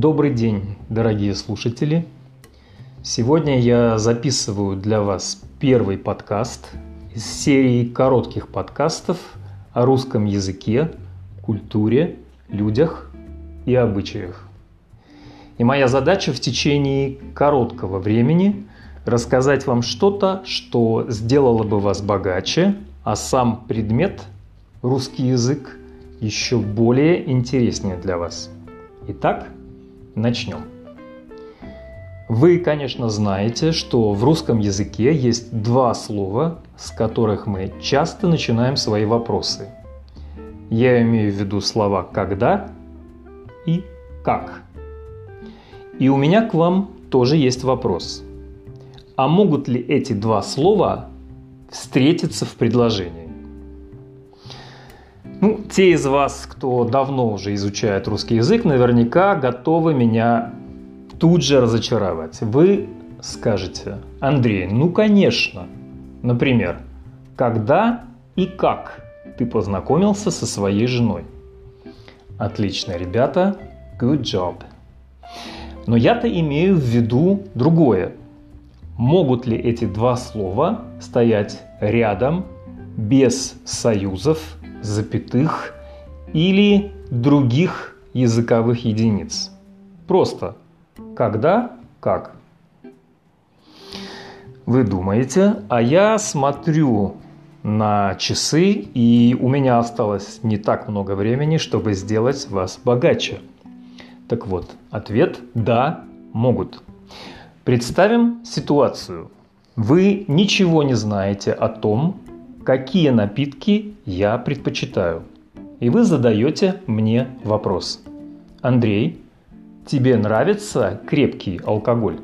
Добрый день, дорогие слушатели. Сегодня я записываю для вас первый подкаст из серии коротких подкастов о русском языке, культуре, людях и обычаях. И моя задача в течение короткого времени рассказать вам что-то, что сделало бы вас богаче, а сам предмет, русский язык, еще более интереснее для вас. Итак, начнем. Вы, конечно, знаете, что в русском языке есть два слова, с которых мы часто начинаем свои вопросы. Я имею в виду слова «когда» и «как». И у меня к вам тоже есть вопрос. А могут ли эти два слова встретиться в предложении? Ну, те из вас, кто давно уже изучает русский язык, наверняка готовы меня тут же разочаровать. Вы скажете, Андрей, ну конечно. Например, когда и как ты познакомился со своей женой? Отлично, ребята, good job. Но я-то имею в виду другое. Могут ли эти два слова стоять рядом без союзов запятых или других языковых единиц. Просто когда, как. Вы думаете, а я смотрю на часы, и у меня осталось не так много времени, чтобы сделать вас богаче. Так вот, ответ – да, могут. Представим ситуацию. Вы ничего не знаете о том, какие напитки я предпочитаю. И вы задаете мне вопрос. Андрей, тебе нравится крепкий алкоголь?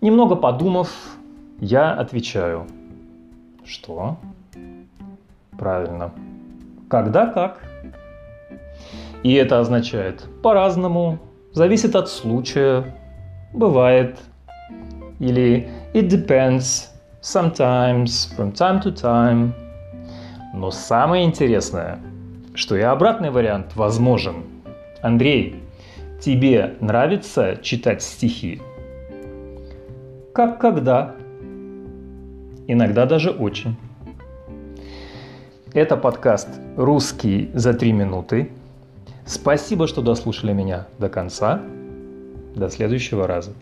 Немного подумав, я отвечаю. Что? Правильно. Когда как? И это означает по-разному, зависит от случая, бывает. Или it depends, sometimes, from time to time. Но самое интересное, что и обратный вариант возможен. Андрей, тебе нравится читать стихи? Как когда? Иногда даже очень. Это подкаст «Русский за три минуты». Спасибо, что дослушали меня до конца. До следующего раза.